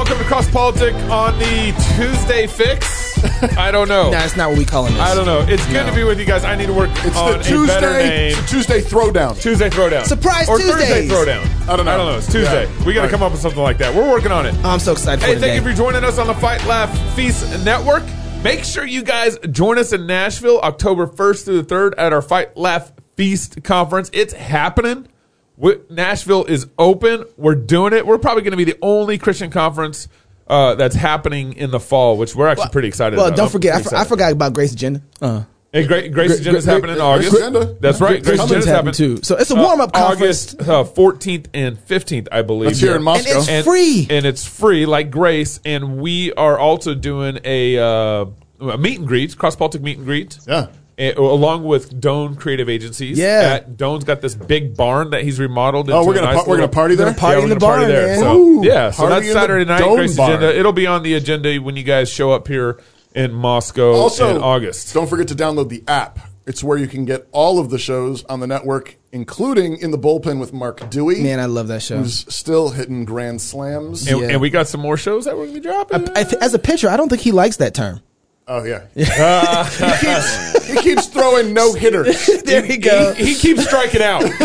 welcome to Cross Politic on the Tuesday Fix. I don't know. No, that's not what we calling this. I don't know. It's good to be with you guys. I need to work It's on the a better Tuesday name. it's a Tuesday throwdown. Tuesday Throwdown. Surprise or Thursday Tuesdays. Throwdown. I don't know. I don't know. It's Tuesday. Yeah. We got to Right. come up with something like that. We're working on it. Oh, I'm so excited Hey, for thank you for joining us on the Fight Laugh Feast Network. Make sure you guys join us in Nashville October 1st through the 3rd at our Fight Laugh Feast conference. It's happening. We- Nashville is open. We're doing it. We're probably going to be the only Christian conference uh, that's happening in the fall, which we're actually pretty excited about. well, about. don't I'm forget, I, for, I forgot about Grace Agenda. Uh, Hey, Great, Grace Great- Agenda's Great- happening in August. Agenda. That's right. Grace Grace Agenda's Agenda's happening happening too. So it's a warm-up conference. August uh, 14th and 15th, I believe. That's here in Moscow, and Moscow. it's and, free. and it's free like grace and we are also doing a, uh, a meet and greet cross politic meet and greet Yeah. Eh, along with Doan Creative Agencies. Yeah. At- Doan's got this big barn that he's remodeled. Oh, into we're gonna nice par- we're gonna party there? Gonna party yeah, in we're the gonna party barn, there. man. So Ooh, yeah, so party that's Saturday night. Doan Grace barn. Agenda. It'll be on the agenda when you guys show up here in Moscow Also, in August. Don't forget to download the app. It's where you can get all of the shows on the network, including in the bullpen with Mark Dewey, Man, I love that show. who's still hitting grand slams. And, Yeah. and we got some more shows that we're gonna be dropping. I th- as a pitcher, I don't think he likes that term. Oh yeah, he, keeps, he keeps throwing no hitters. There you go. he, he keeps striking out.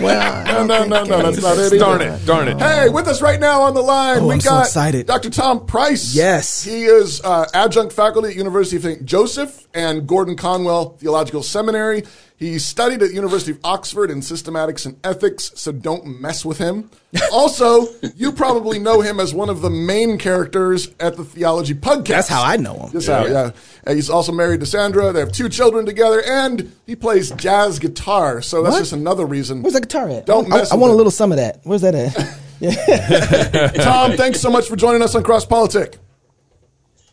well, No, no, no, no, that's not it. darn it, darn it. Hey, with us right now on the line, Oh, we I'm got excited. Dr. Tom Price. Yes. He is uh, adjunct faculty at University of St. Joseph and Gordon Conwell Theological Seminary. He studied at University of Oxford in systematics and ethics, so don't mess with him. Also, you probably know him as one of the main characters at the Theology Pugcast. that's how I know him. Just how, yeah. And he's also married to Sandra. They have two children together, and he plays jazz guitar. So that's What? just another reason. Where's that guitar at? Don't I, mess I with want a little some of that. Where's that at? Tom, thanks so much for joining us on Cross Politic.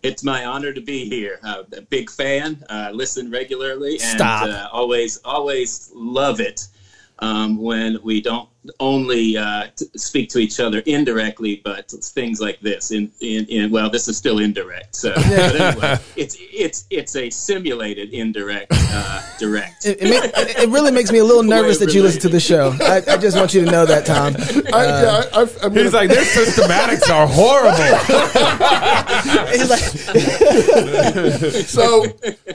It's my honor to be here. Uh, a big fan, uh, listen regularly, and Stop. Uh, always, always love it um, when we don't only uh, t- speak to each other indirectly, but things like this. In, in, in well, this is still indirect. So, but anyway, it's it's it's a simulated indirect uh, direct. It, it, ma- it- it really makes me a little nervous that you listen to the show. I, I just want you to know that, Tom. I, yeah, I, I've, I mean, He's like, their systematics are horrible. He's like, so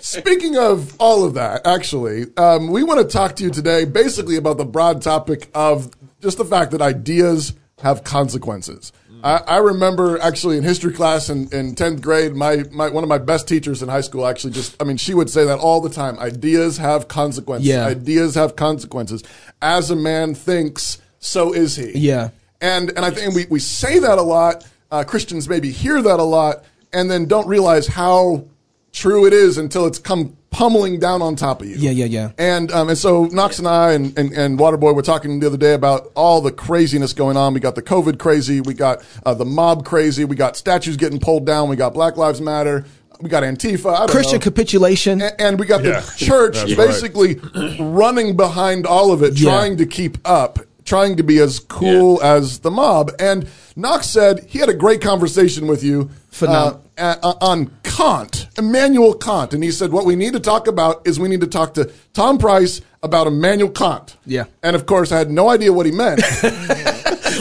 speaking of all of that, actually, um, we want to talk to you today basically about the broad topic of just the fact that ideas have consequences. I, I remember actually in history class in, in 10th grade, my, my, one of my best teachers in high school actually just, I mean, she would say that all the time. Ideas have consequences. Yeah. Ideas have consequences. As a man thinks, so is he. Yeah. And and I think we, we say that a lot. Uh, Christians maybe hear that a lot and then don't realize how true it is until it's come pummeling down on top of you. Yeah, yeah, yeah. And um, and so Knox and I and, and, and Waterboy were talking the other day about all the craziness going on. We got the COVID crazy, we got uh, the mob crazy, we got statues getting pulled down, we got Black Lives Matter, we got Antifa, I don't Christian know. capitulation. A- and we got Yeah, the church that's basically running behind all of it, Yeah. trying to keep up, trying to be as cool as the mob. And Knox said he had a great conversation with you Phenom- uh, a- on Kant, Immanuel Kant. And he said, what we need to talk about is we need to talk to Tom Price about Immanuel Kant. Yeah. And of course, I had no idea what he meant.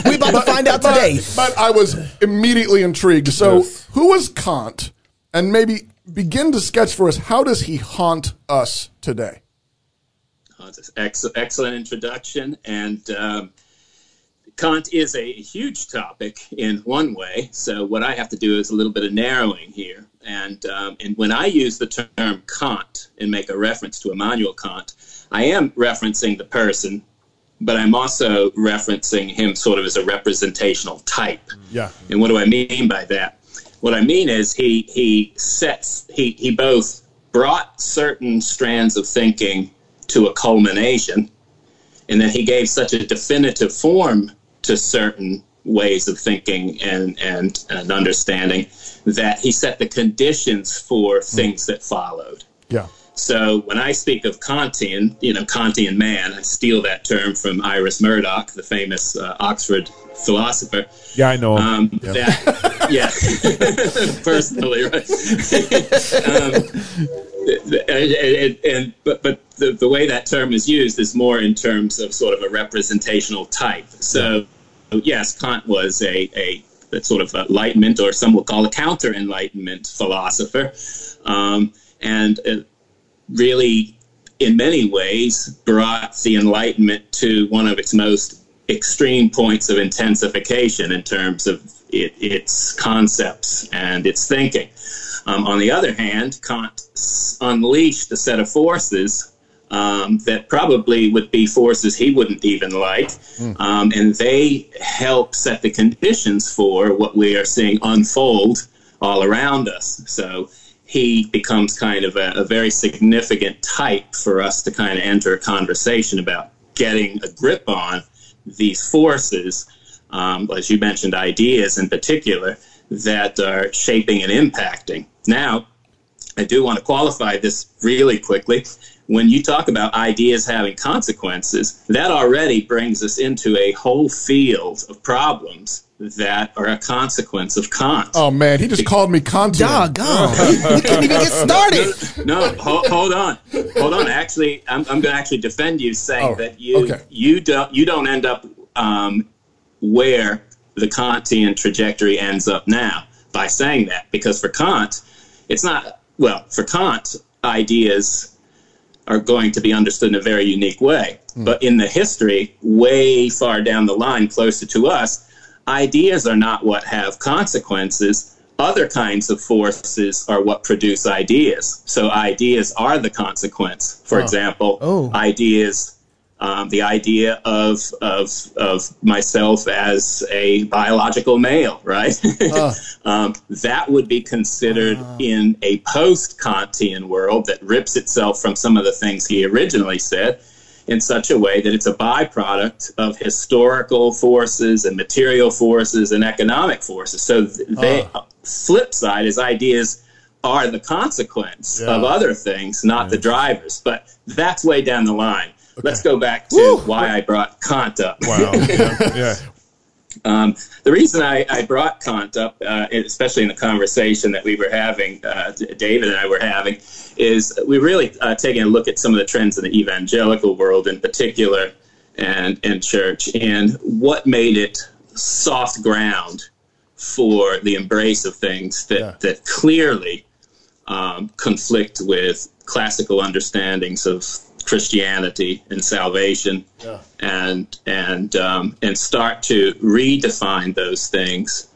we about to find out but, today. But I was immediately intrigued. So, Yes. who was Kant? And maybe begin to sketch for us how does he haunt us today? Uh, ex- excellent introduction, and um, Kant is a huge topic in one way. So what I have to do is a little bit of narrowing here. And um, and when I use the term Kant and make a reference to Immanuel Kant, I am referencing the person, but I'm also referencing him sort of as a representational type. Yeah. And what do I mean by that? What I mean is he he sets he he both brought certain strands of thinking to a culmination, and then he gave such a definitive form to certain ways of thinking and and, and understanding that he set the conditions for things that followed. Yeah. So when I speak of Kantian, you know, Kantian man, I steal that term from Iris Murdoch, the famous uh, Oxford philosopher. Yeah, I know. Um, That, yeah, personally, right? um, and, and, and but but the, the way that term is used is more in terms of sort of a representational type. So yes, Kant was a a sort of enlightenment, or some will call a counter enlightenment philosopher, um, and really, in many ways, brought the Enlightenment to one of its most extreme points of intensification in terms of it, its concepts and its thinking. Um, on the other hand, Kant unleashed a set of forces um, that probably would be forces he wouldn't even like, mm. um, and they help set the conditions for what we are seeing unfold all around us. So he becomes kind of a, a very significant type for us to kind of enter a conversation about getting a grip on these forces, um, as you mentioned, ideas in particular, that are shaping and impacting. Now, I do want to qualify this really quickly. When you talk about ideas having consequences, that already brings us into a whole field of problems that are a consequence of Kant. Oh man, he just called me Kant. Doggone. we can't even get started. No, hold, hold on. Hold on. Actually, I'm, I'm going to actually defend you saying oh, that you okay. you don't you don't end up um, where the Kantian trajectory ends up now by saying that because for Kant, it's not well, for Kant, ideas are going to be understood in a very unique way. Mm. But in the history, way far down the line, closer to us, ideas are not what have consequences. Other kinds of forces are what produce ideas. So ideas are the consequence. For oh. example, oh. ideas um, the idea of, of, of myself as a biological male, right? Uh. um, that would be considered uh. in a post Kantian world that rips itself from some of the things he originally said in such a way that it's a byproduct of historical forces and material forces and economic forces. So the uh. flip side is ideas are the consequence yeah. of other things, not yeah. the drivers. But that's way down the line. Okay. Let's go back to Woo! why I brought Kant up. Wow. yeah. yeah. Um, the reason I, I brought Kant up, uh, especially in the conversation that we were having, uh, David and I were having, is we really uh, taking a look at some of the trends in the evangelical world in particular and, and church and what made it soft ground for the embrace of things that, yeah. that clearly um, conflict with classical understandings of Christianity and salvation, yeah. and and um, and start to redefine those things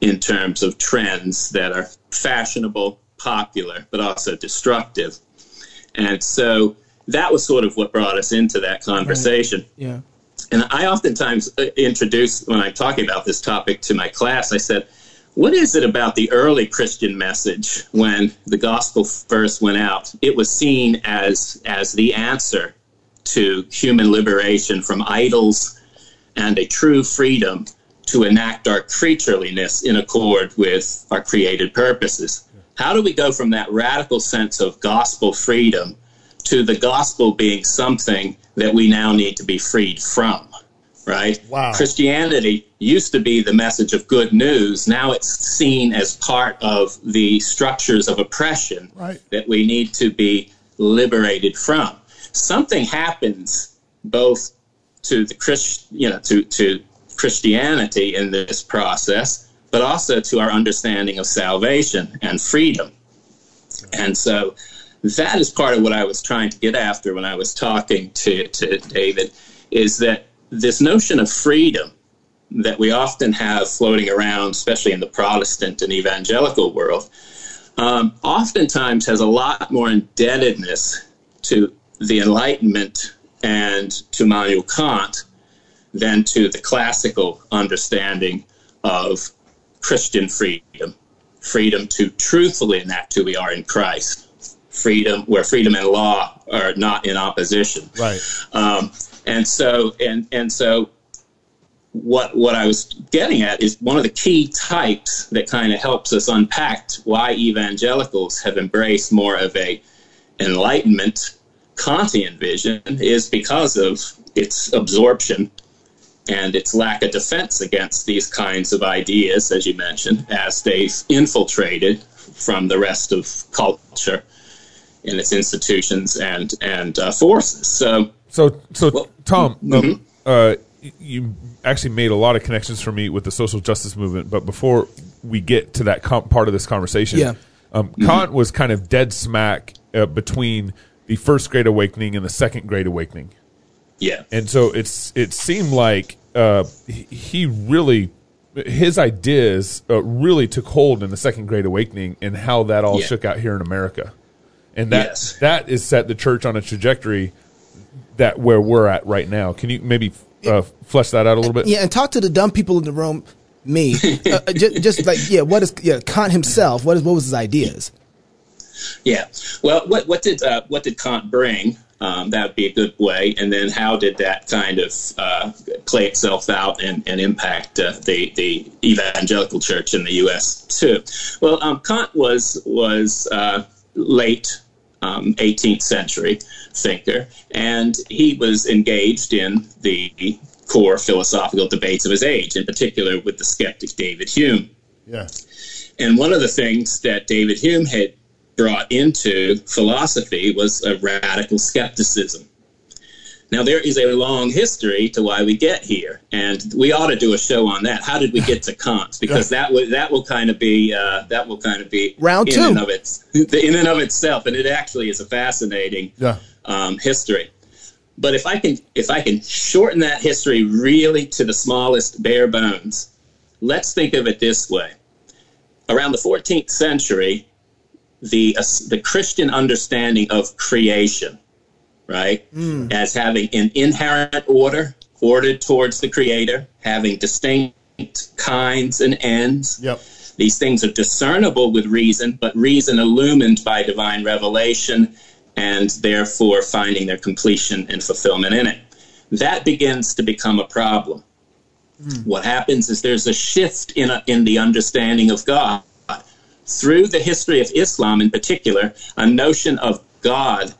in terms of trends that are fashionable, popular, but also destructive. And so that was sort of what brought us into that conversation. Right. Yeah. And I oftentimes uh, introduce when I'm talking about this topic to my class, I said, what is it about the early Christian message when the gospel first went out? It was seen as as the answer to human liberation from idols and a true freedom to enact our creatureliness in accord with our created purposes. How do we go from that radical sense of gospel freedom to the gospel being something that we now need to be freed from? Right? Wow. Christianity used to be the message of good news. Now it's seen as part of the structures of oppression right. that we need to be liberated from. Something happens both to the Christ, you know, to, to Christianity in this process, but also to our understanding of salvation and freedom. And so that is part of what I was trying to get after when I was talking to, to David is that this notion of freedom that we often have floating around, especially in the Protestant and evangelical world, um, oftentimes has a lot more indebtedness to the Enlightenment and to Immanuel Kant than to the classical understanding of Christian freedom. Freedom to truthfully enact who we are in Christ. Freedom where freedom and law are not in opposition. Right. Um, and so and and so what what I was getting at is one of the key types that kind of helps us unpack why evangelicals have embraced more of a enlightenment Kantian vision is because of its absorption and its lack of defense against these kinds of ideas, as you mentioned, as they've infiltrated from the rest of culture in its institutions and and uh, forces. So so, so well, Tom, mm-hmm. uh, you actually made a lot of connections for me with the social justice movement. But before we get to that com- part of this conversation, Yeah. um, Kant was kind of dead smack uh, between the first Great Awakening and the second Great Awakening, Yeah. and so it's it seemed like uh, he, he really his ideas uh, really took hold in the second Great Awakening and how that all Yeah. shook out here in America, and that Yes. that is set the church on a trajectory that where we're at right now. Can you maybe uh, flesh that out a little bit? Yeah, and talk to the dumb people in the room. Me, uh, uh, just, just like yeah, what is yeah Kant himself? What is what was his ideas? Yeah. Well, what what did uh, what did Kant bring? Um, that would be a good way. And then how did that kind of uh, play itself out and, and impact uh, the the evangelical church in the U.S. too? Well, um, Kant was was uh, late um, 18th century thinker, and he was engaged in the core philosophical debates of his age, in particular with the skeptic David Hume. Yeah. And one of the things that David Hume had brought into philosophy was a radical skepticism. Now, there is a long history to why we get here, and we ought to do a show on that. How did we get to Kant? Because that will that will kind of be uh, that will kind of be Round in two. and of its in and of itself, and it actually is a fascinating Yeah. um, history. But if I can if I can shorten that history really to the smallest bare bones, let's think of it this way: around the 14th century, the uh, the Christian understanding of creation, right, mm. as having an inherent order, ordered towards the Creator, having distinct kinds and ends. Yep. These things are discernible with reason, but reason illumined by divine revelation and therefore finding their completion and fulfillment in it. That begins to become a problem. Mm. What happens is there's a shift in, a, in the understanding of God. Through the history of Islam in particular, a notion of God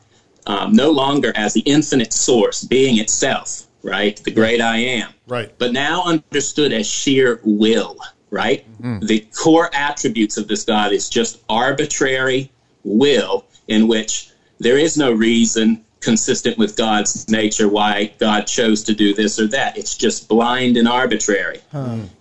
um, no longer as the infinite source, being itself, right? The great I am Right. but now understood as sheer will, right? The core attributes of this God is just arbitrary will in which there is no reason consistent with God's nature why God chose to do this or that. It's just blind and arbitrary.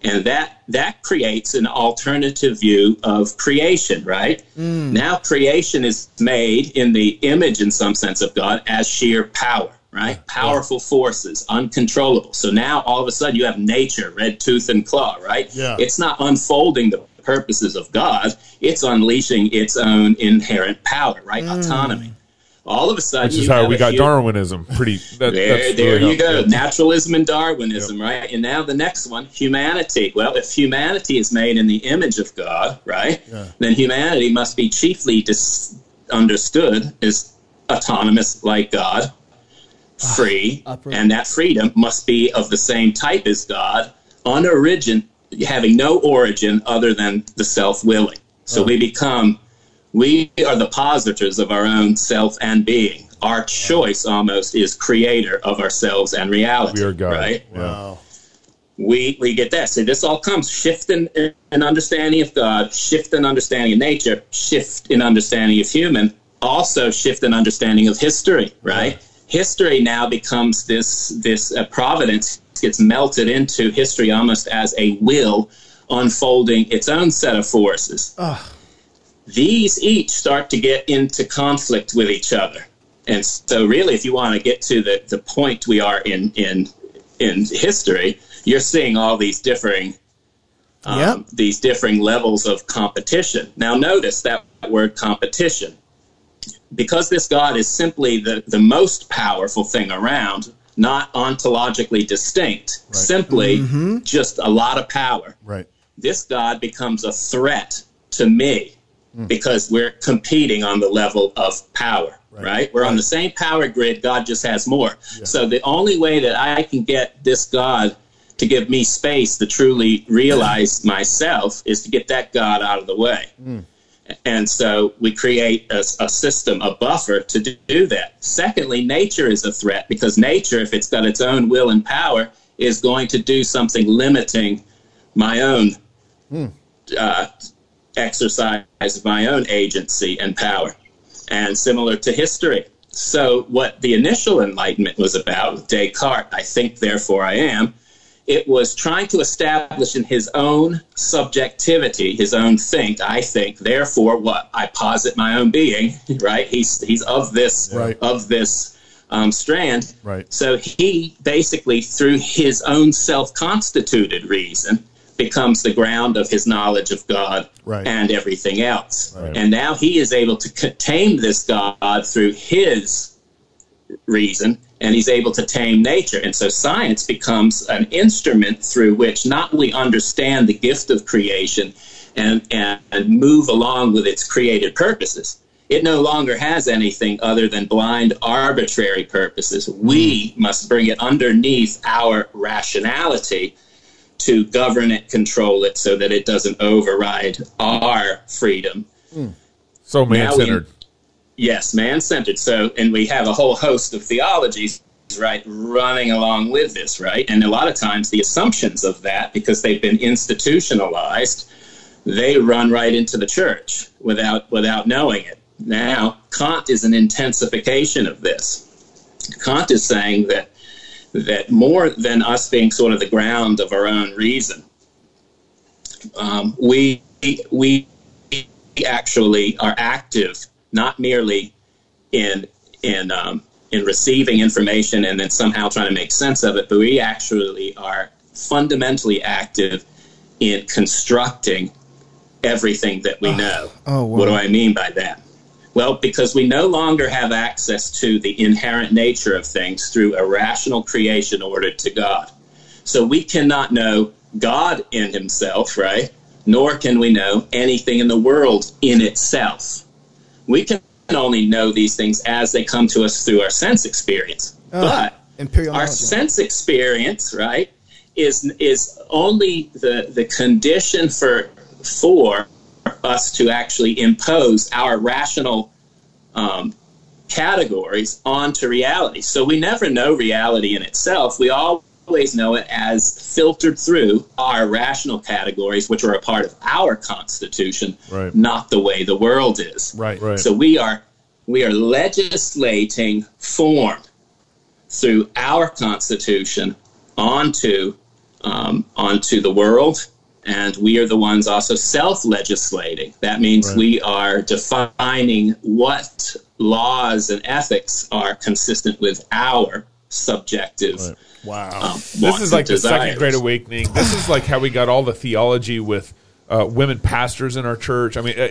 And that that creates an alternative view of creation, right? Hmm. Now creation is made in the image in some sense of God as sheer power, right? Powerful forces, uncontrollable. So now all of a sudden you have nature, red tooth and claw, right? Yeah. It's not unfolding the purposes of God, it's unleashing its own inherent power, right? Hmm. Autonomy. All of a sudden Which is how we got Darwinism. Pretty. That, there, that's there really you go. Naturalism and Darwinism, right? And now the next one, humanity. Well, if humanity is made in the image of God, right, then humanity must be chiefly dis- understood as autonomous like God, ah, free, and that freedom must be of the same type as God, unorigin, having no origin other than the self-willing. So we become we are the positors of our own self and being. Our choice almost is creator of ourselves and reality. We are God. Right? Yeah. Wow. We we get that. So this all comes shift in, in understanding of God, shift in understanding of nature, shift in understanding of human, also shift in understanding of history. Right? History now becomes this this uh, providence gets melted into history almost as a will unfolding its own set of forces these each start to get into conflict with each other. And so really if you want to get to the, the point we are in in in history, you're seeing all these differing um, Yep. these differing levels of competition. Now notice that word competition. Because this God is simply the, the most powerful thing around, not ontologically distinct, simply just a lot of power Right. this God becomes a threat to me Mm. because we're competing on the level of power, right? We're on the same power grid, God just has more. So the only way that I can get this God to give me space to truly realize myself is to get that God out of the way. Mm. And so we create a, a system, a buffer to do, do that. Secondly, nature is a threat because nature, if it's got its own will and power, is going to do something limiting my own hmm. uh, exercise my own agency and power. And similar to history, so, what the initial Enlightenment was about, with Descartes, I think, therefore I am, it was trying to establish in his own subjectivity, his own think, I think, therefore what? I posit my own being, right? He's, he's of this, Right. of this um, strand. Right. So he basically, through his own self constituted reason, becomes the ground of his knowledge of God Right. and everything else. Right. And now he is able to c- tame this God through his reason, and he's able to tame nature. And so science becomes an instrument through which not we understand the gift of creation and, and, and move along with its created purposes. It no longer has anything other than blind, arbitrary purposes. We hmm. must bring it underneath our rationality to govern it, control it, so that it doesn't override our freedom. Hmm. So man centered. Yes, man centered. So, and we have a whole host of theologies, right, running along with this, right? And a lot of times the assumptions of that, because they've been institutionalized, they run right into the church without without knowing it. Now, Kant is an intensification of this. Kant is saying that that more than us being sort of the ground of our own reason, um, we we actually are active not merely in in um, in receiving information and then somehow trying to make sense of it, but we actually are fundamentally active in constructing everything that we know. Oh, wow. What do I mean by that? Well, because we no longer have access to the inherent nature of things through a rational creation ordered to God. So we cannot know God in himself, right? Nor can we know anything in the world in itself. We can only know these things as they come to us through our sense experience. Ah, but Imperial our knowledge. sense experience, right, is is only the the condition for for us to actually impose our rational um, categories onto reality. So we never know reality in itself. We always know it as filtered through our rational categories, which are a part of our constitution, Right. not the way the world is. Right. Right. So we are we are legislating form through our constitution onto um, onto the world, and we are the ones also self-legislating. That means Right. we are defining what laws and ethics are consistent with our subjective. Right. Wow. Um, this is like the second great awakening. This is like how we got all the theology with uh, women pastors in our church. I mean, uh,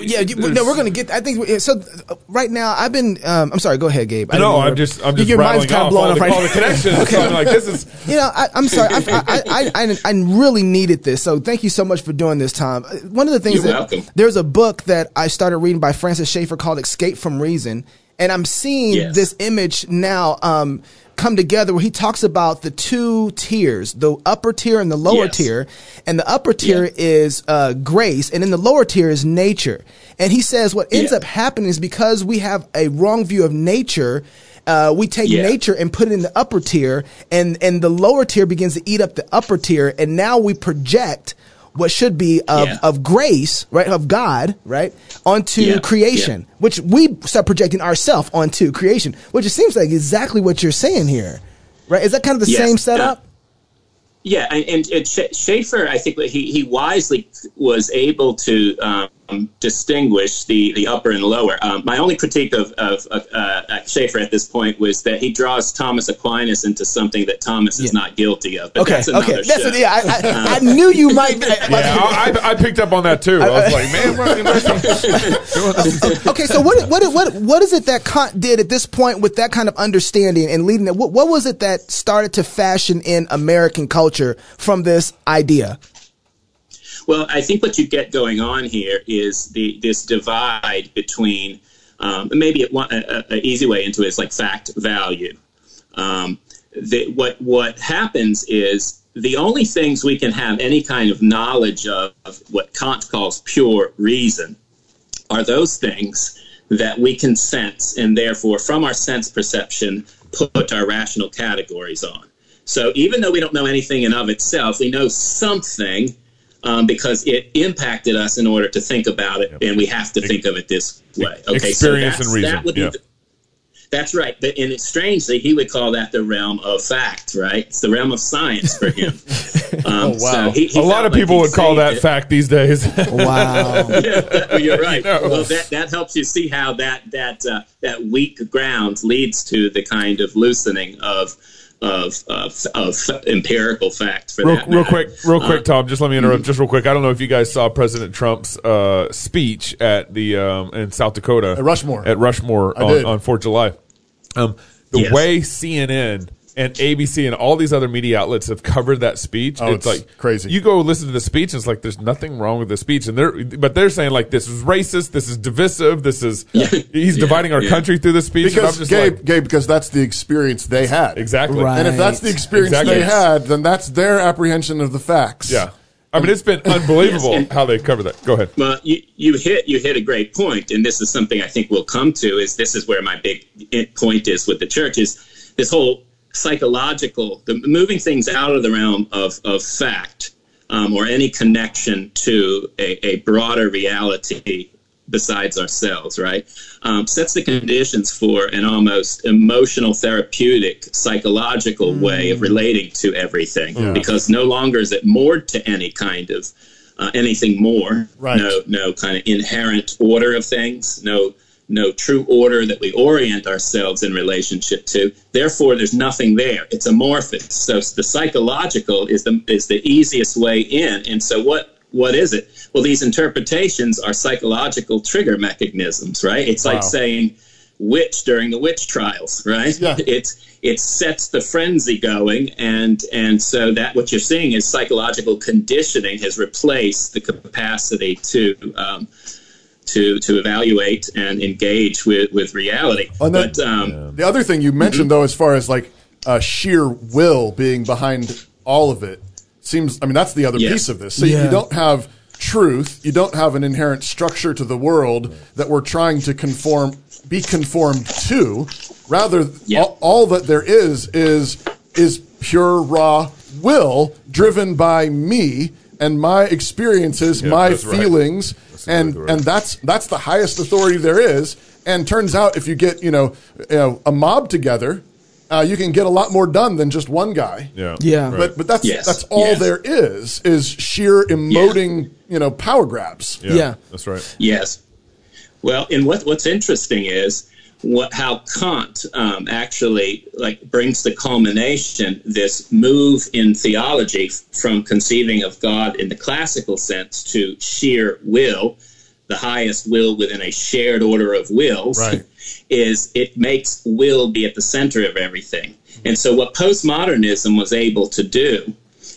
yeah, you, no, we're gonna get. I think so. uh, Right now, I've been. Um, I'm sorry. Go ahead, Gabe. I No, didn't I'm just I'm just your mind's kind of off blowing all up right all the now. connections. So I'm like, this is You know, I, I'm sorry. I, I, I, I, I really needed this. So thank you so much for doing this, Tom. Uh, One of the things You're that welcome. there's a book that I started reading by Francis Schaeffer called Escape from Reason, and I'm seeing Yes. this image now um, come together where he talks about the two tiers, the upper tier and the lower Yes. tier, and the upper tier Yeah. is uh, grace, and then the lower tier is nature. And he says what ends Yeah. up happening is because we have a wrong view of nature. Uh, we take Yeah. nature and put it in the upper tier, and and the lower tier begins to eat up the upper tier, and now we project what should be of, Yeah. of grace, right, of God, right, onto Yeah. creation, which we start projecting ourselves onto creation, which it seems like exactly what you're saying here, right? Is that kind of the Yes. same setup? Yeah, and, and, and Schaeffer, I think he, he wisely was able to um, distinguish the, the upper and lower. Um, my only critique of, of, of uh, Schaeffer at this point was that he draws Thomas Aquinas into something that Thomas is not guilty of. But Okay, that's okay, that's show. it. Yeah, I, I, I knew you might. Be, yeah. I, I I picked up on that too. I was like, man, what, okay, so what what what what is it that Kant did at this point with that kind of understanding and leading it? What, what was it that started to fashion in American culture from this idea? Well, I think what you get going on here is the this divide between um, maybe it, one, a, a, a easy way into it is like fact value. Um, the, what what happens is the only things we can have any kind of knowledge of, of what Kant calls pure reason are those things that we can sense and therefore from our sense perception put our rational categories on. So even though we don't know anything in of itself, we know something um, because it impacted us in order to think about it, and we have to think of it this way. Okay, Experience so and reason, That would yeah. be the, That's right. But and it's strangely, he would call that the realm of fact, right? It's the realm of science for him. Um, Oh, wow. so he- he A lot of like people would call that it. fact these days. Wow. Well, You're right. No. Well, that, that helps you see how that that uh, that weak ground leads to the kind of loosening of of of, of empirical fact. For real, that real quick, real Uh, quick, Tom. Just let me interrupt, just real quick. I don't know if you guys saw President Trump's uh, speech at the um, in South Dakota At Rushmore. At Rushmore on, did. on Fourth of July. Um, the Yes. way CNN and ABC and all these other media outlets have covered that speech, Oh, it's, it's like crazy. You go listen to the speech, and it's like there's nothing wrong with the speech, and they're but they're saying like this is racist, this is divisive, this is he's dividing our yeah. country through the speech. and I'm Because just Gabe, like, Gabe, because that's the experience they had. exactly, Right. And if that's the experience Exactly. they had, then that's their apprehension of the facts. Yeah, I mean it's been unbelievable Yes, and- how they cover that. Go ahead. Well, you, you hit you hit a great point, and this is something I think we'll come to. Is this is where my big point is with the church is this whole psychological, the moving things out of the realm of of fact um, or any connection to a, a broader reality besides ourselves, right? Um, sets the conditions for an almost emotional, therapeutic, psychological way of relating to everything. Because no longer is it moored to any kind of uh, anything more. Right. No, no kind of inherent order of things. No, no true order that we orient ourselves in relationship to. Therefore, there's nothing there. It's amorphous. So the psychological is the is the easiest way in. And so what what is it? Well, these interpretations are psychological trigger mechanisms, right? It's like saying witch during the witch trials, right? Yeah. It's it sets the frenzy going, and and so that what you're seeing is psychological conditioning has replaced the capacity to um, to to evaluate and engage with with reality. And then- but um, The other thing you mentioned, though, as far as like uh, sheer will being behind all of it, seems. I mean, that's the other Yes. piece of this. So Yeah. you don't have truth. You don't have an inherent structure to the world that we're trying to conform, be conformed to. Rather, Yeah. all, all that there is is is pure raw will driven by me and my experiences, Yeah, my that's right. feelings, and right. and that's that's the highest authority there is. And turns out, if you get you know, you know a mob together, uh, you can get a lot more done than just one guy. Yeah, Yeah. Right. But but that's Yes. that's all Yes. there is is sheer emoting you know power grabs. yeah, Yeah. that's right. Yes. Well, and what what's interesting is what how Kant um, actually like brings to culmination this move in theology from conceiving of God in the classical sense to sheer will, the highest will within a shared order of wills. Right. Is it makes will be at the center of everything. And so, what postmodernism was able to do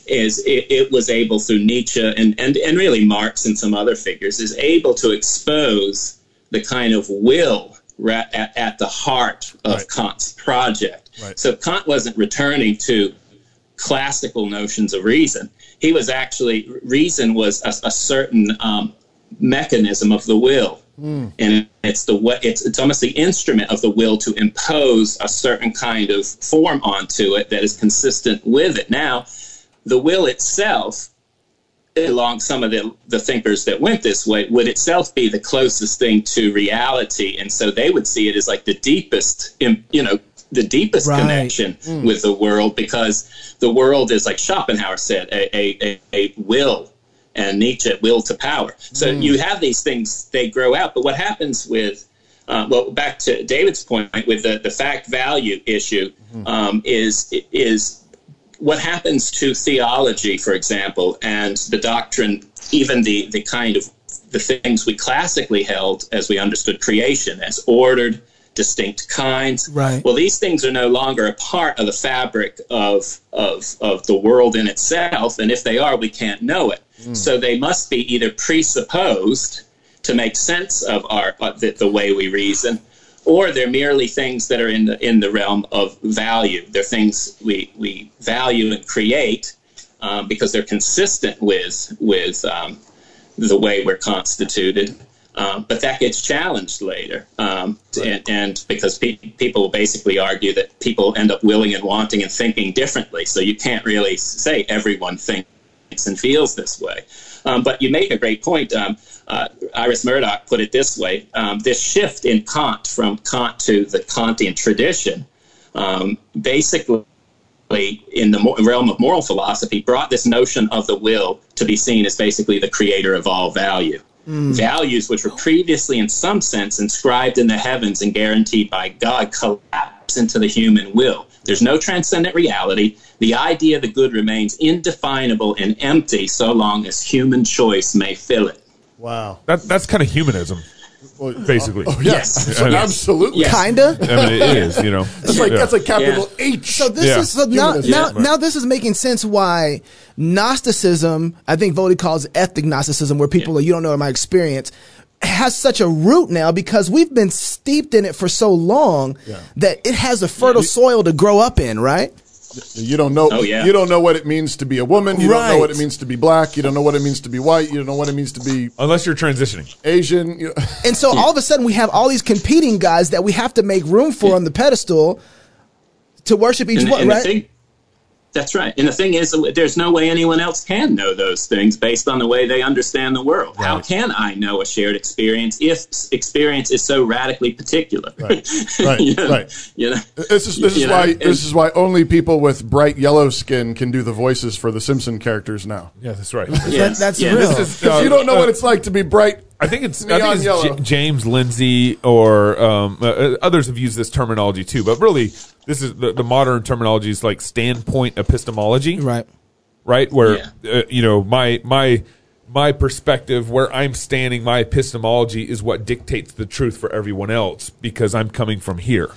is it, it was able through Nietzsche and, and, and really Marx and some other figures is able to expose the kind of will ra- at, at the heart of Right. Kant's project. Right. So Kant wasn't returning to classical notions of reason. He was actually reason was a, a certain um, mechanism of the will, and it's the way it's it's almost the instrument of the will to impose a certain kind of form onto it that is consistent with it. Now, the will itself along some of the, the thinkers that went this way would itself be the closest thing to reality? And so they would see it as like the deepest you know the deepest Right. connection with the world because the world is like schopenhauer said a, a, a, a will and nietzsche will to power. So you have these things they grow out. But what happens with uh, well, back to David's point with the, the fact value issue um, is is what happens to theology, for example, and the doctrine, even the, the kind of the things we classically held as we understood creation as ordered, distinct kinds. Right. Well, these things are no longer a part of the fabric of, of, of the world in itself, and if they are, we can't know it. So they must be either presupposed to make sense of our uh, the, the way we reason, or they're merely things that are in the in the realm of value. They're things we we value and create um, because they're consistent with with um, the way we're constituted. Um, but that gets challenged later, um, and, and because pe- people basically argue that people end up willing and wanting and thinking differently. So you can't really say everyone thinks and feels this way. Um, but you make a great point. Um, uh, Iris Murdoch put it this way: um, this shift in Kant from Kant to the Kantian tradition, um, basically in the realm of moral philosophy, brought this notion of the will to be seen as basically the creator of all value. Mm. Values which were previously, in some sense, inscribed in the heavens and guaranteed by God collapse into the human will. There's no transcendent reality. The idea of the good remains indefinable and empty so long as human choice may fill it. Wow. That, that's kind of humanism. Well, basically, oh, yes, yes. absolutely, yes. kinda. I mean, it is. You know, that's like yeah. that's like capital yeah. H. So this yeah. is so now now, now this is making sense why Gnosticism. I think Voddie calls ethnic Gnosticism, where people are you don't know in my experience has such a root now because we've been steeped in it for so long that it has a fertile soil to grow up in, right? You don't know. Oh, yeah. You don't know what it means to be a woman. You right. don't know what it means to be black. You don't know what it means to be white. You don't know what it means to be unless you're transitioning Asian. You know. And so all of a sudden we have all these competing guys that we have to make room for on the pedestal to worship each and, one. And right? Thing, that's right. And the thing is, there's no way anyone else can know those things based on the way they understand the world. Right. How can I know a shared experience if experience is so radically particular? Right. Right. you know, right. You know, this is this is why know, this is why only people with bright yellow skin can do the voices for the Simpson characters now. Yeah, that's right. yes. that's yeah, real. Is, uh, you don't know uh, what it's like to be bright I think it's, I think it's J- James Lindsay or um, uh, uh, others have used this terminology too, but really, this is the, the modern terminology is like standpoint epistemology, right? Right, where yeah. uh, you know my my my perspective, where I'm standing, my epistemology is what dictates the truth for everyone else because I'm coming from here,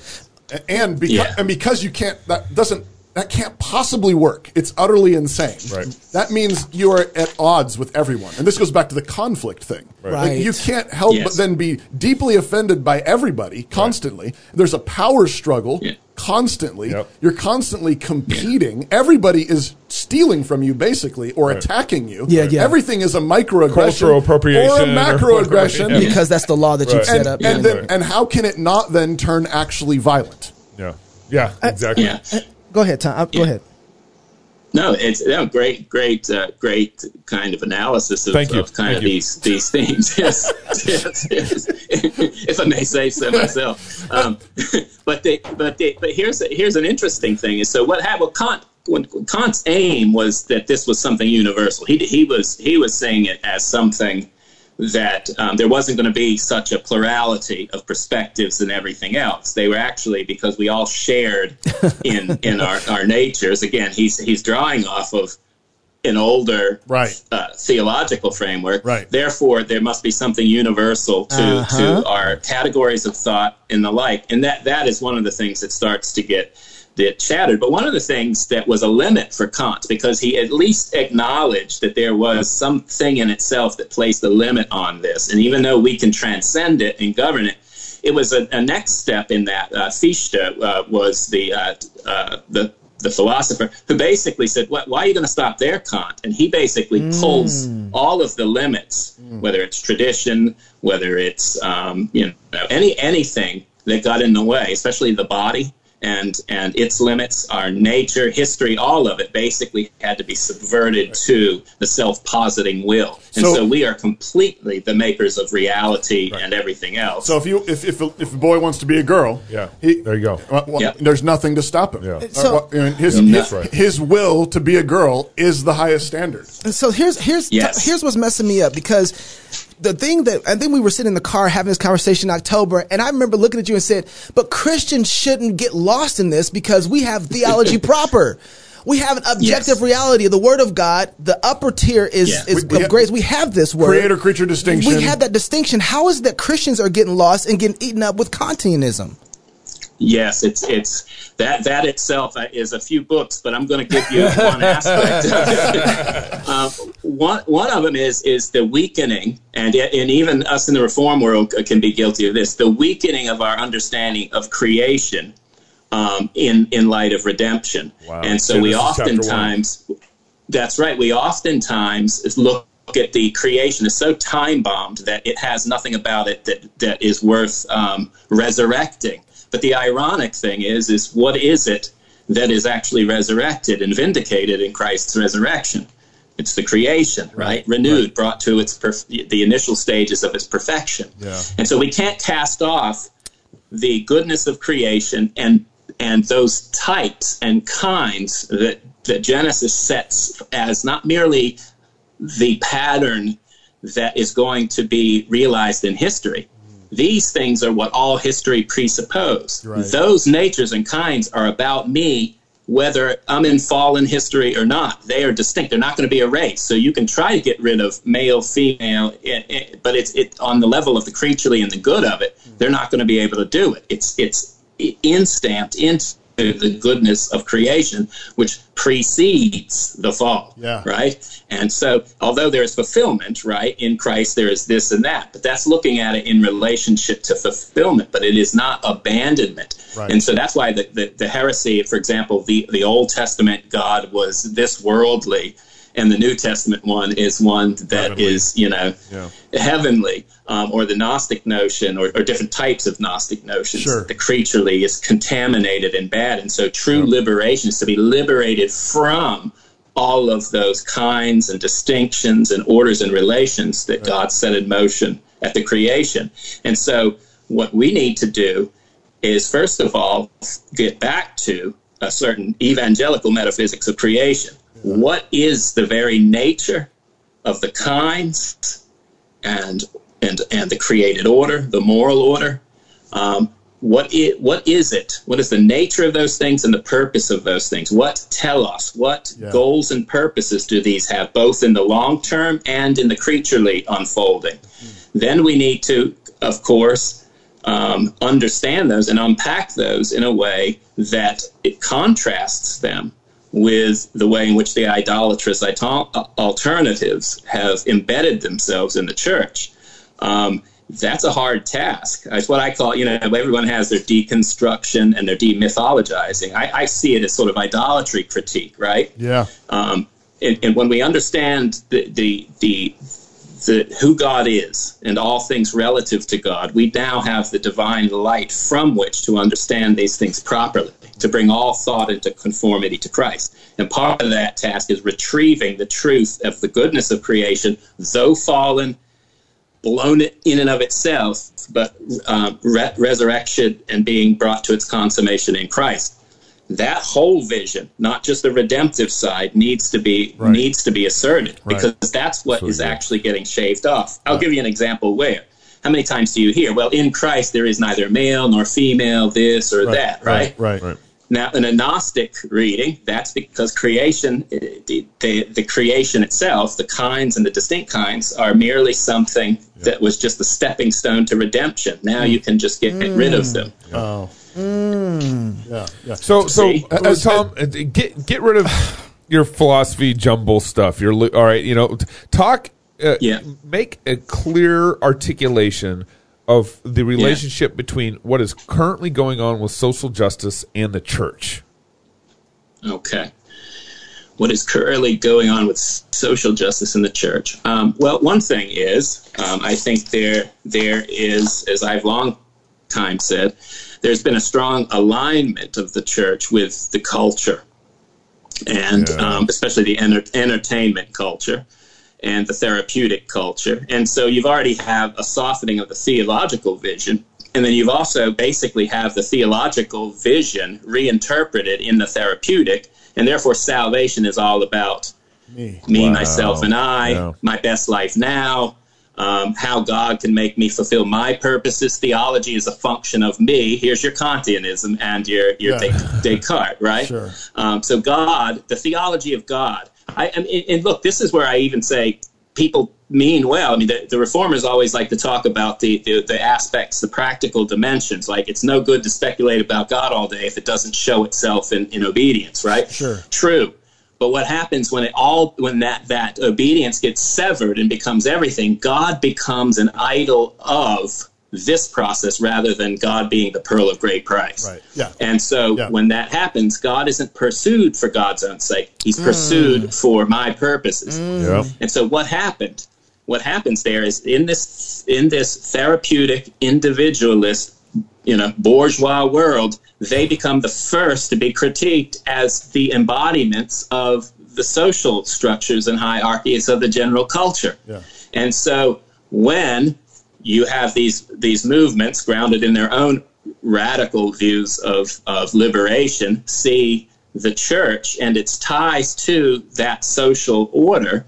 and because yeah. and because you can't that doesn't that can't possibly work. It's utterly insane. Right. That means you are at odds with everyone. And this goes back to the conflict thing. Right. Like you can't help yes. but then be deeply offended by everybody constantly. Right. There's a power struggle yeah. constantly. Yep. You're constantly competing. Yeah. Everybody is stealing from you basically or right. attacking you. Yeah, yeah. Everything is a microaggression Cultural appropriation or a macroaggression yeah. because that's the law that you've set up. And, then, and how can it not then turn actually violent? Yeah. Yeah, exactly. Uh, yeah. Go ahead, Tom. Go ahead. No, it's no, great, great, uh, great kind of analysis of, of kind Thank of you. these these things. yes, yes, yes. if I may say so myself. Um, but they, but they, but here's here's an interesting thing. Is so what happened? Well, Kant when Kant's aim was that this was something universal. He he was he was saying it as something that um, there wasn't going to be such a plurality of perspectives and everything else. They were actually because we all shared in in our, our natures. Again, he's he's drawing off of an older right. uh, theological framework. Right. Therefore, there must be something universal to, uh-huh. to our categories of thought and the like. And that that is one of the things that starts to get that shattered. But one of the things that was a limit for Kant, because he at least acknowledged that there was something in itself that placed a limit on this. And even though we can transcend it and govern it, it was a, a next step in that. Uh, Fichte uh, was the, uh, uh, the the philosopher who basically said, "Why are you going to stop there, Kant?" And he basically mm. pulls all of the limits, mm. whether it's tradition, whether it's um, you know any anything that got in the way, especially the body and and its limits, our nature, history, all of it basically had to be subverted to the self-positing will. And so, so we are completely the makers of reality right. and everything else. So if you if if a, if a boy wants to be a girl, yeah, he, there you go. Well, yep. There's nothing to stop him. Yeah. So, uh, his, his, right. his, will to be a girl is the highest standard. So here's here's yes. here's what's messing me up because the thing that I think we were sitting in the car having this conversation in October, and I remember looking at you and said, "But Christians shouldn't get lost in this because we have theology proper." We have an objective yes. reality of the Word of God. The upper tier is, yeah. is we, of grace. We have this word. Creator creature distinction. We have that distinction. How is it that Christians are getting lost and getting eaten up with Kantianism? Yes, it's it's that that itself is a few books, but I'm going to give you one aspect. uh, one one of them is is the weakening, and and even us in the reform world can be guilty of this: the weakening of our understanding of creation um, in in light of redemption. Wow. And so, so we oftentimes, that's right, we oftentimes look at the creation is so time bombed that it has nothing about it that that is worth um, resurrecting. But the ironic thing is, is what is it that is actually resurrected and vindicated in Christ's resurrection? It's the creation, right? right. Renewed, right. brought to its perf- the initial stages of its perfection. Yeah. And so we can't cast off the goodness of creation and and those types and kinds that that Genesis sets as not merely the pattern that is going to be realized in history. These things are what all history presupposes. Right. Those natures and kinds are about me, whether I'm in fallen history or not. They are distinct. They're not going to be erased. So you can try to get rid of male, female, it, it, but it's it, on the level of the creaturely and the good of it. Hmm. They're not going to be able to do it. It's it's instamped into the goodness of creation, which precedes the fall. Yeah. Right? And so, although there is fulfillment, right, in Christ, there is this and that, but that's looking at it in relationship to fulfillment, but it is not abandonment. Right. And so that's why the, the, the heresy, for example, the, the Old Testament God was this worldly and the New Testament one is one that heavenly. is, you know, yeah. heavenly, um, or the Gnostic notion, or, or, different types of Gnostic notions. Sure. The creaturely is contaminated and bad, and so true yeah. liberation is to be liberated from all of those kinds and distinctions and orders and relations that right. God set in motion at the creation. And so, what we need to do is, first of all, get back to a certain evangelical metaphysics of creation what is the very nature of the kinds and and and the created order, the moral order. Um, what it what is it? What is the nature of those things and the purpose of those things? What tell us? What yeah. goals and purposes do these have, both in the long term and in the creaturely unfolding? Mm-hmm. Then we need to, of course, um, understand those and unpack those in a way that it contrasts them with the way in which the idolatrous alternatives have embedded themselves in the church. Um, that's a hard task. It's what I call, you know, everyone has their deconstruction and their demythologizing. I, I see it as sort of idolatry critique, right? Yeah. Um, and, and, when we understand the, the, the the, who God is and all things relative to God, we now have the divine light from which to understand these things properly, to bring all thought into conformity to Christ. And part of that task is retrieving the truth of the goodness of creation, though fallen, blown in and of itself, but um, re- resurrection and being brought to its consummation in Christ that whole vision, not just the redemptive side, needs to be right. needs to be asserted right. because that's what so, is yeah. actually getting shaved off. I'll right. give you an example where. How many times do you hear, well, in Christ there is neither male nor female, this or that, right? Right, right. Now, in a Gnostic reading, that's because creation, the, the, the, creation itself, the kinds and the distinct kinds, are merely something yeah. that was just a stepping stone to redemption. Now mm. you can just get mm. rid of them. Oh. Mm. Yeah, yeah. So, so uh, Tom, uh, get get rid of your philosophy jumble stuff. You're all right. You know, talk. Uh, yeah. Make a clear articulation of the relationship yeah. between what is currently going on with social justice and the church. Okay. What is currently going on with social justice in the church? Um, well, one thing is, um, I think there there is, as I've long time said, there's been a strong alignment of the church with the culture, and yeah. um, especially the enter- entertainment culture and the therapeutic culture. And so you've already have a softening of the theological vision. And then you've also basically have the theological vision reinterpreted in the therapeutic. And therefore, salvation is all about me, me wow. myself, and I, yeah. my best life now, um, how God can make me fulfill my purposes. Theology is a function of me. Here's your Kantianism and your your yeah. Descartes, right? Sure. Um, so God, the theology of God. I, I mean, and look, this is where I even say people mean well. I mean, the, the reformers always like to talk about the, the, the aspects, the practical dimensions. Like it's no good to speculate about God all day if it doesn't show itself in, in obedience, right? Sure. True. But what happens when it all when that that obedience gets severed and becomes everything? God becomes an idol of this process rather than God being the pearl of great price. Right. Yeah. And so yeah. when that happens, God isn't pursued for God's own sake. He's pursued mm. for my purposes. Mm. Yeah. And so what happened? What happens there is in this in this therapeutic individualist you know bourgeois world they become the first to be critiqued as the embodiments of the social structures and hierarchies of the general culture. Yeah. And so when you have these these movements grounded in their own radical views of, of liberation see the church and its ties to that social order,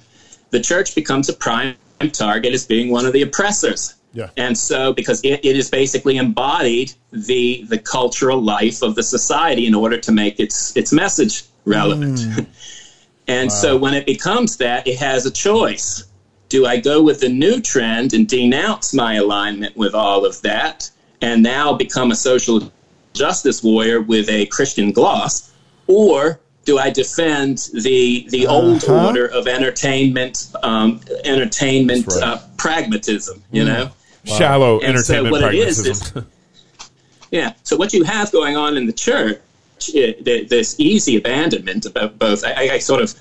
the church becomes a prime target as being one of the oppressors. Yeah. And so, because it, it is basically embodied the the cultural life of the society in order to make its its message relevant. Mm. and wow. so, when it becomes that, it has a choice: Do I go with the new trend and denounce my alignment with all of that, and now become a social justice warrior with a Christian gloss, or do I defend the the uh-huh. old order of entertainment um, entertainment right. uh, pragmatism? You mm. know, wow. shallow and entertainment so pragmatism. Is, yeah. So what you have going on in the church, it, this easy abandonment about both. I, I, sort of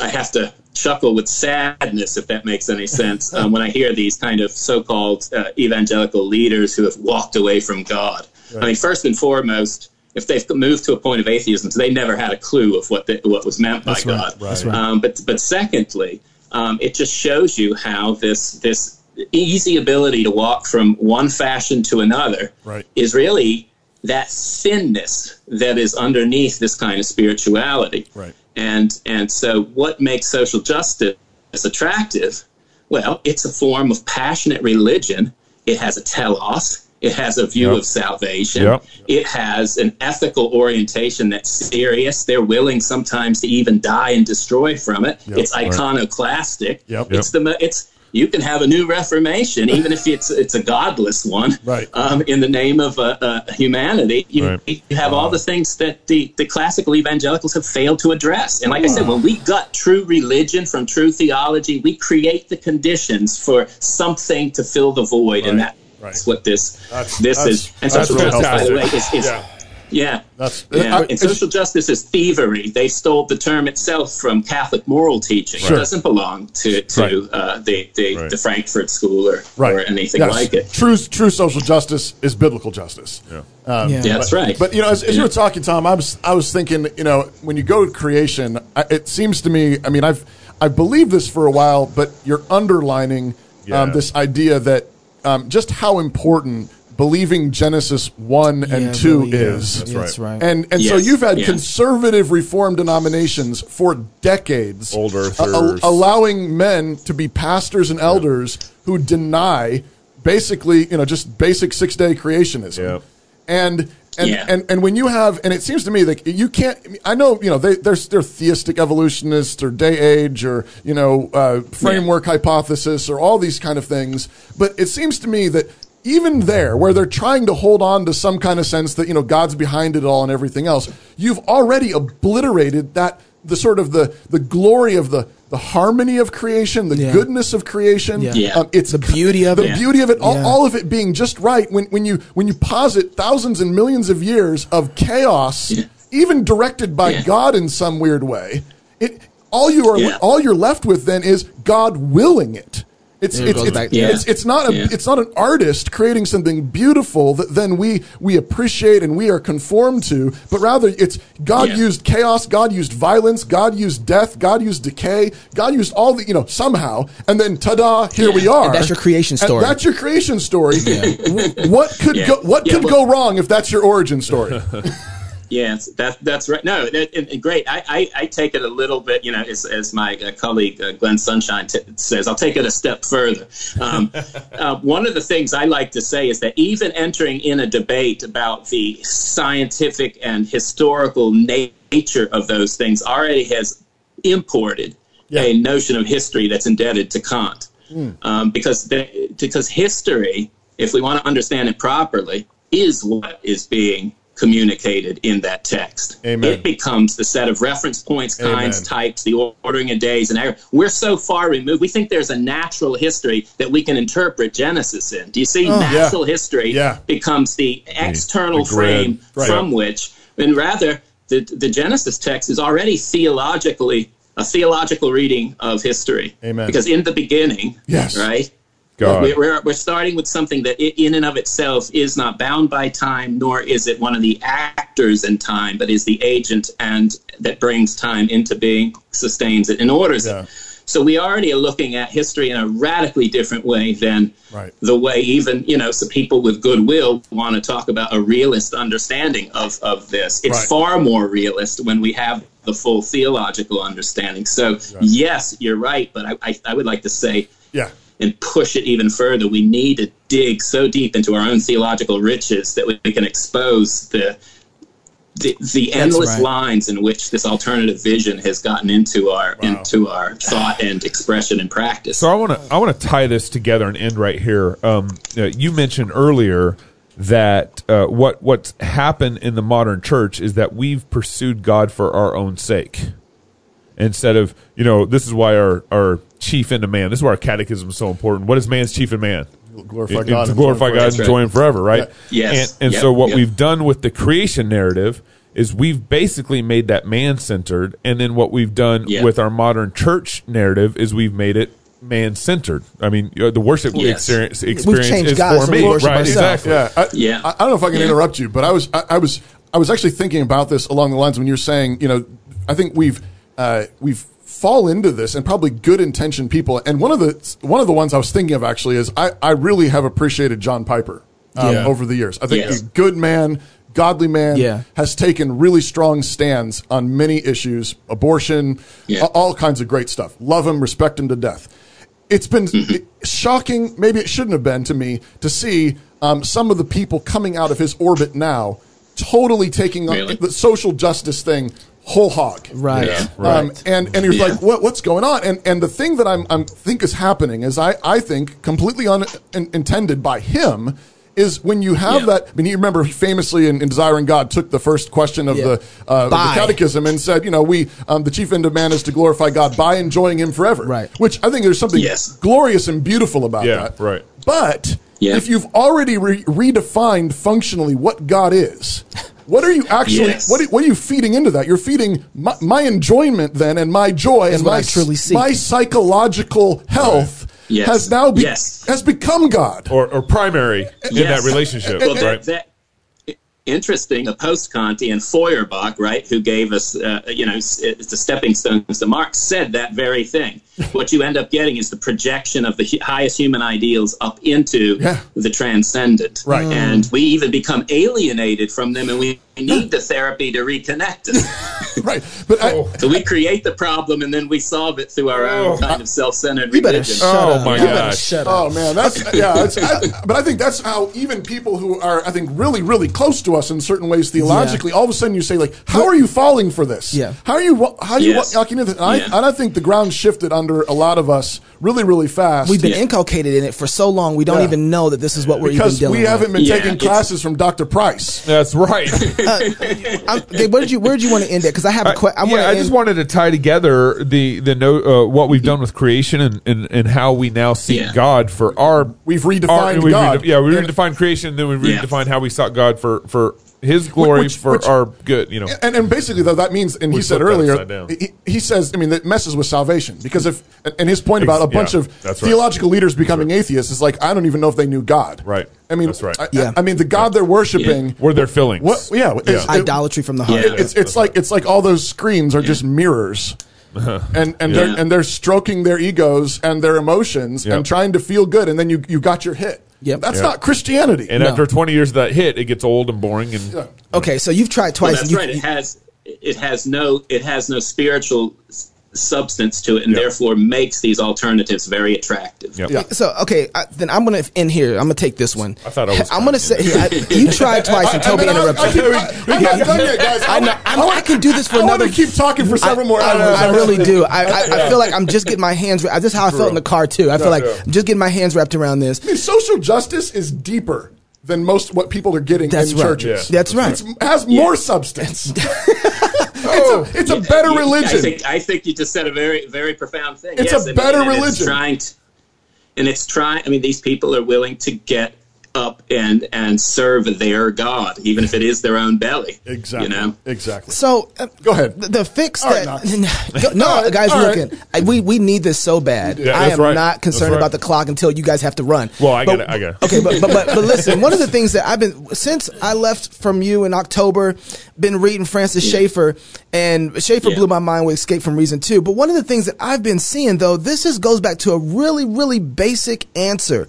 I have to chuckle with sadness if that makes any sense um, when I hear these kind of so-called uh, evangelical leaders who have walked away from God. Right. I mean, first and foremost if they've moved to a point of atheism, so they never had a clue of what the, what was meant by That's God. Right, right. Um, but but secondly, um, it just shows you how this this easy ability to walk from one fashion to another is really that thinness that is underneath this kind of spirituality. Right. And and so what makes social justice attractive? Well, it's a form of passionate religion. It has a telos it has a view yep. of salvation. Yep. It has an ethical orientation that's serious. They're willing sometimes to even die and destroy from it. Yep. It's iconoclastic. It's the it's you can have a new reformation even if it's it's a godless one. Right. Um, in the name of uh, uh, humanity, you, right. you have all the things that the, the classical evangelicals have failed to address. And like I said, when we gut true religion from true theology, we create the conditions for something to fill the void, right. that Right. That's what this that's, this that's, is. And justice, by the way, is, is yeah. Yeah. That's, yeah. and social justice is thievery. They stole the term itself from Catholic moral teaching. Sure. It doesn't belong to, to right. uh, the, the, right. the, Frankfurt School or, right. or anything yes. like it. True, true social justice is biblical justice. Yeah. Um, yeah. That's but, right. But, you know, as, as you were talking, Tom, I was, I was thinking, you know, when you go to creation, it seems to me, I mean, I've, I've believed this for a while, but you're underlining um, yeah. um, this idea that um, just how important believing Genesis one yeah, and two really, is. That's, That's right. And and yes, so you've had conservative Reformed denominations for decades, old earthers, allowing men to be pastors and elders yeah. who deny basically, you know, just basic six day creationism. Yeah. And and, yeah. and and when you have, and it seems to me like you can't. I know you know they they're, they're theistic evolutionists or day age or you know uh, framework yeah. hypothesis or all these kind of things. But it seems to me that even there, where they're trying to hold on to some kind of sense that you know God's behind it all and everything else, you've already obliterated that the sort of the the glory of the the harmony of creation, the yeah. goodness of creation. Yeah. yeah. Um, it's the beauty of the it. The beauty of it. All, yeah. all, of it being just right. When when you when you posit thousands and millions of years of chaos, even directed by God in some weird way, it all you are all you're left with then is God willing it. It's it's it's, back, yeah. it's, it's not a yeah. it's not an artist creating something beautiful that then we we appreciate and we are conformed to, but rather it's God yeah. used chaos, God used violence, God used death, God used decay, God used all the you know somehow, and then ta-da, here we are. And that's your creation story. And that's your creation story. what could go what could well, go wrong if that's your origin story? Yes, that, that's right. No, great. I, I, I, take it a little bit, you know, as, as my uh, colleague uh, Glenn Sunshine t- says, I'll take it a step further. Um, uh, one of the things I like to say is that even entering in a debate about the scientific and historical nature of those things already has imported yeah. a notion of history that's indebted to Kant. Mm. Um, because, the, because history, if we want to understand it properly, is what is being communicated in that text. Amen. It becomes the set of reference points, kinds, Amen. types, the ordering of days, and we're so far removed. We think there's a natural history that we can interpret Genesis in. Do you see? Oh, natural yeah. history yeah. becomes the external the frame right. from which, and rather, the, the Genesis text is already theologically a theological reading of history. Amen. Because in the beginning, yes. right, God. We're, we're starting with something that, in and of itself, is not bound by time, nor is it one of the actors in time, but is the agent and that brings time into being, sustains it, and orders yeah. it. So we already are looking at history in a radically different way than right. the way even you know some people with goodwill want to talk about a realist understanding of of this. It's right. far more realist when we have the full theological understanding. So right. yes, you're right, but I, I, I would like to say yeah and push it even further. We need to dig so deep into our own theological riches that we can expose the the, the endless right. lines in which this alternative vision has gotten into our wow. into our thought and expression and practice. So I want to I want to tie this together and end right here. Um, you mentioned earlier that uh, what what's happened in the modern church is that we've pursued God for our own sake instead of you know this is why our our chief into man. This is why our catechism is so important. What is man's chief in man? Glorify God, to glorify God and enjoy Him forever, right? Yeah. Yes. And, and yep. so what yep. we've done with the creation narrative is we've basically made that man centered, and then what we've done yep. with our modern church narrative is we've made it man centered. I mean, the worship yes. experience, experience is God, for so me, right? Exactly. Yeah. I, yeah. I, I, don't know if I can yeah. interrupt you, but I was I, I was I was actually thinking about this along the lines when you're saying, you know, I think we've uh, we've fall into this and probably good intentioned people. And one of the one of the ones I was thinking of actually is I, I really have appreciated John Piper um, yeah. over the years. I think yes. a good man, godly man, yeah. has taken really strong stands on many issues, abortion, yeah. all kinds of great stuff. Love him, respect him to death. It's been mm-hmm. shocking, maybe it shouldn't have been to me, to see um, some of the people coming out of his orbit now totally taking really? the social justice thing whole hog. Right. Yeah, um, right. Um, and and you're yeah. like, what, what's going on? And and the thing that I'm I'm think is happening is I I think completely unintended by him is when you have yeah. that. I mean, you remember famously in, in, Desiring God took the first question of, yeah. the, uh, the catechism and said, you know, we um, the chief end of man is to glorify God by enjoying Him forever. Right. Which I think there's something yes. glorious and beautiful about yeah, that. Right. But if you've already re- redefined functionally what God is. What are you actually? Yes. What, are, what are you feeding into that? You're feeding my, my enjoyment then, and my joy, and my my psychological health. Right. Yes. Has now be, yes. has become God or, or primary in that relationship. Well, right? that, interesting, a post-Kantian Feuerbach, right, who gave us, uh, you know, the stepping stones to Marx, said that very thing. What you end up getting is the projection of the highest human ideals up into yeah. the transcendent. Right. And mm. we even become alienated from them, and we need the therapy to reconnect us. right. But I, so we create the problem and then we solve it through our own oh. kind of self-centered you religion. oh my gosh. Oh man, that's yeah. I, but I think that's how even people who are I think really really close to us in certain ways theologically, yeah. all of a sudden you say like, how are you falling for this? Yeah. How are you? How are you yes. walking into this? And, yeah. I, and I think the ground shifted under a lot of us really really fast. We've been yeah. inculcated in it for so long, we don't even know that this is what we're because even we haven't been taking classes from Dr. Price. That's right. uh, where did you where did you want to end it? Because I have a question. Yeah, I just wanted to tie together the the note uh, what we've done with creation and, and, and how we now seek yeah. God for our we've redefined our, we've God. Rede- yeah, we redefined creation, then we redefined yeah. how we sought God for for his glory which, for which, our good, you know. And, and basically, though, that means, and he said earlier, he, he, says, I mean, that messes with salvation because if, and his point about a bunch yeah, of theological right. leaders becoming right. atheists is like, I don't even know if they knew God. Right. I mean, that's right. I, yeah. I mean, the God they're worshiping, yeah. were their feelings. What? Yeah, yeah. idolatry from the heart. It, it's it's like it's like all those screens are just mirrors. Uh-huh. and and they're and they're stroking their egos and their emotions and trying to feel good, and then you you got your hit. Yep. That's yep. not Christianity. And no. after 20 years of that hit, it gets old and boring. And yeah. okay, so you've tried twice. Well, that's right. It has it has no it has no spiritual substance to it and yep. therefore makes these alternatives very attractive. Yep. Yeah. So okay, I, then I'm gonna in here. I'm gonna take this one. I thought I was. I'm gonna say I, you tried twice and Toby interrupted. you. I'm not done yet, guys. I know. I'm, can do this for I another. Keep talking for several more hours. I, really do. I, I, feel like I'm just getting my hands. This is how I felt in the car too. I feel like I'm just getting my hands wrapped around this. I mean, social justice is deeper than most what people are getting That's in right. churches. Yeah. That's right. It has more substance. oh, it's a, it's a better religion. I think, I think you just said a very very profound thing. It's yes, a better religion. It's trying to, and it's trying. I mean, these people are willing to get up and and serve their God, even if it is their own belly. Exactly. You know. Exactly. So uh, Go ahead. The, the fix All right, that go- no, All right, guys, all looking, I, we we need this so bad. Yeah, I am right. not concerned right. about the clock until you guys have to run. Well, I But- get it, I get it. Okay, but, but but but listen, one of the things that I've been since I left from you in October, been reading Francis Schaeffer, and Schaeffer Yeah. blew my mind with Escape from Reason too. But one of the things that I've been seeing though, this is goes back to a really really basic answer.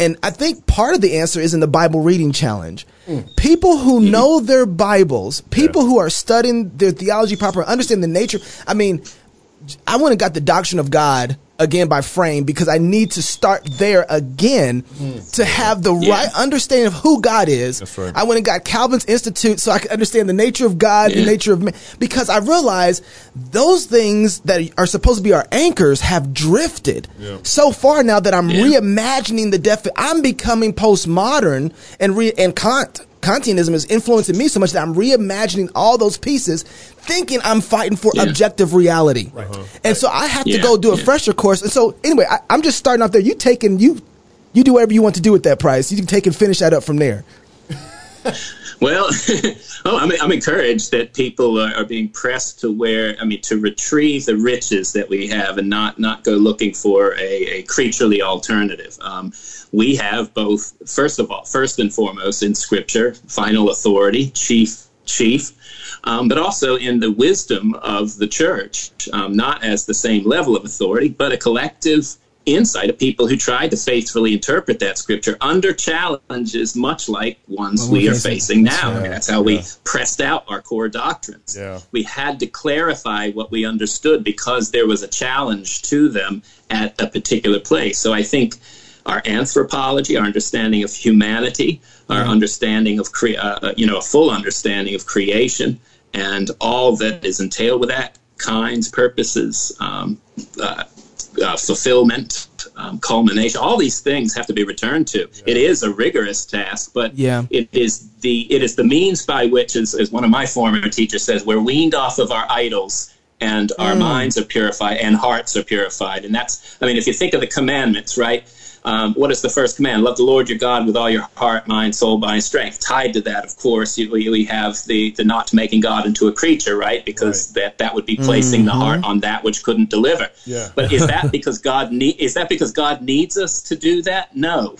And I think part of the answer is in the Bible reading challenge. People who know their Bibles, people who are studying their theology proper, understand the nature. I mean, I went and got the doctrine of God again by frame because I need to start there again to have the Yeah. right understanding of who God is. That's right. I went and got Calvin's Institute so I could understand the nature of God, the nature of man. Because I realized those things that are supposed to be our anchors have drifted Yeah. so far now that I'm Yeah. reimagining the def. I'm becoming postmodern and re and Kant. Kantianism is influencing me so much that I'm reimagining all those pieces, thinking I'm fighting for Yeah. objective reality. Uh-huh. And so I have to go do a yeah. fresher course. And so anyway, I, I'm just starting off there. You taking you you do whatever you want to do with that price. You can take and finish that up from there. Well, oh, I'm, I'm encouraged that people are, are being pressed to where, I mean, to retrieve the riches that we have and not, not go looking for a, a creaturely alternative. Um, we have both, first of all, first and foremost in Scripture, final authority, chief, chief, um, but also in the wisdom of the church, um, not as the same level of authority, but a collective insight of people who tried to faithfully interpret that scripture under challenges much like ones Well, we we're facing- now. right. I mean, that's how we pressed out our core doctrines. Yeah. We had to clarify what we understood because there was a challenge to them at a particular place. So I think our anthropology, our understanding of humanity, our understanding of cre- uh, you know a full understanding of creation and all that is entailed with that kinds, purposes, um, uh, uh, fulfillment, um, culmination. All these things have to be returned to. It is a rigorous task, but Yeah. it is the it is the means by which, as, as one of my former teachers says, we're weaned off of our idols and our minds are purified and hearts are purified. And that's, I mean, if you think of the commandments, right? Um, what is the first command? Love the Lord your God with all your heart, mind, soul, body, and strength. Tied to that, of course, you, we, we have the, the not making God into a creature, right? Because that, that would be placing the heart on that which couldn't deliver. Yeah. But is that because God need, is that because God needs us to do that? No.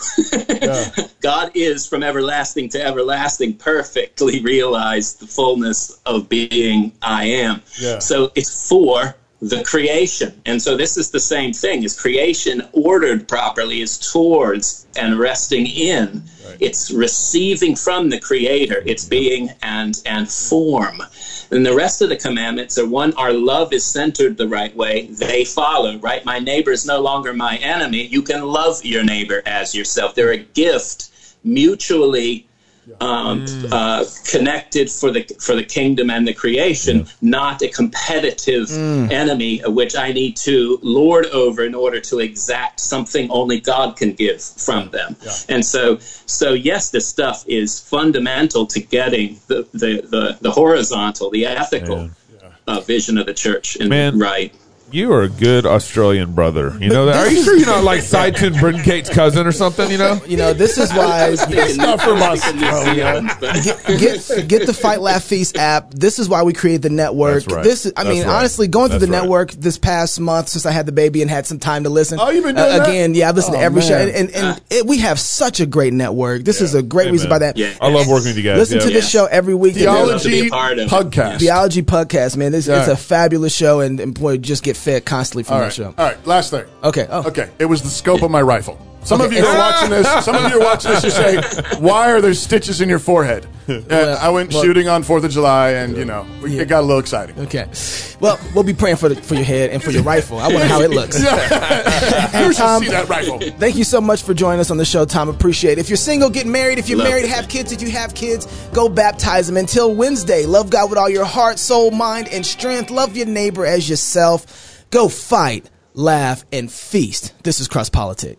God is from everlasting to everlasting, perfectly realized the fullness of being I am. Yeah. So it's for the creation. And so this is the same thing. Is creation ordered properly is towards and resting in. It's receiving from the creator, its being and and form. And the rest of the commandments are one, our love is centered the right way. They follow, right? My neighbor is no longer my enemy. You can love your neighbor as yourself. They're a gift, mutually um, uh, connected for the for the kingdom and the creation, not a competitive enemy which I need to lord over in order to exact something only God can give from them. And so, so yes, this stuff is fundamental to getting the the the, the horizontal, the ethical uh, vision of the church in, Man. right. You are a good Australian brother. You know that? Are you sure you're not like side tune Britton Kate's cousin or something? You know? You know, this is why not from us, get, get get the Fight Laugh Feast app. This is why we created the network. That's right. This is, I That's mean, right. honestly, going through That's the right. network this past month since I had the baby and had some time to listen. Oh, you've been Uh, doing that? again? Yeah, I've listened Oh, to every show, man. and and, and it, we have such a great network. This is a great Hey, reason by that. Yeah. I love working with you guys. Listen yeah. to this show every week. love Theology a part of it. Pugcast. Theology Pugcast, man. This it's a fabulous show, and, and boy, just get fed constantly from All that show. All right. Last thing. Okay. Oh. Okay. It was the scope of my rifle. Some of you are watching this. Some of you are watching this. You say, "Why are there stitches in your forehead?" Uh, I went well- shooting on Fourth of July, and you know, we, it got a little exciting. Okay. Well, we'll be praying for the, for your head and for your rifle. I wonder how it looks. you should Tom- see that rifle. Thank you so much for joining us on the show, Tom. Appreciate it. If you're single, get married. If you're Love married, it. have kids. If you have kids, go baptize them. Until Wednesday, love God with all your heart, soul, mind, and strength. Love your neighbor as yourself. Go fight, laugh, and feast. This is Cross Politic.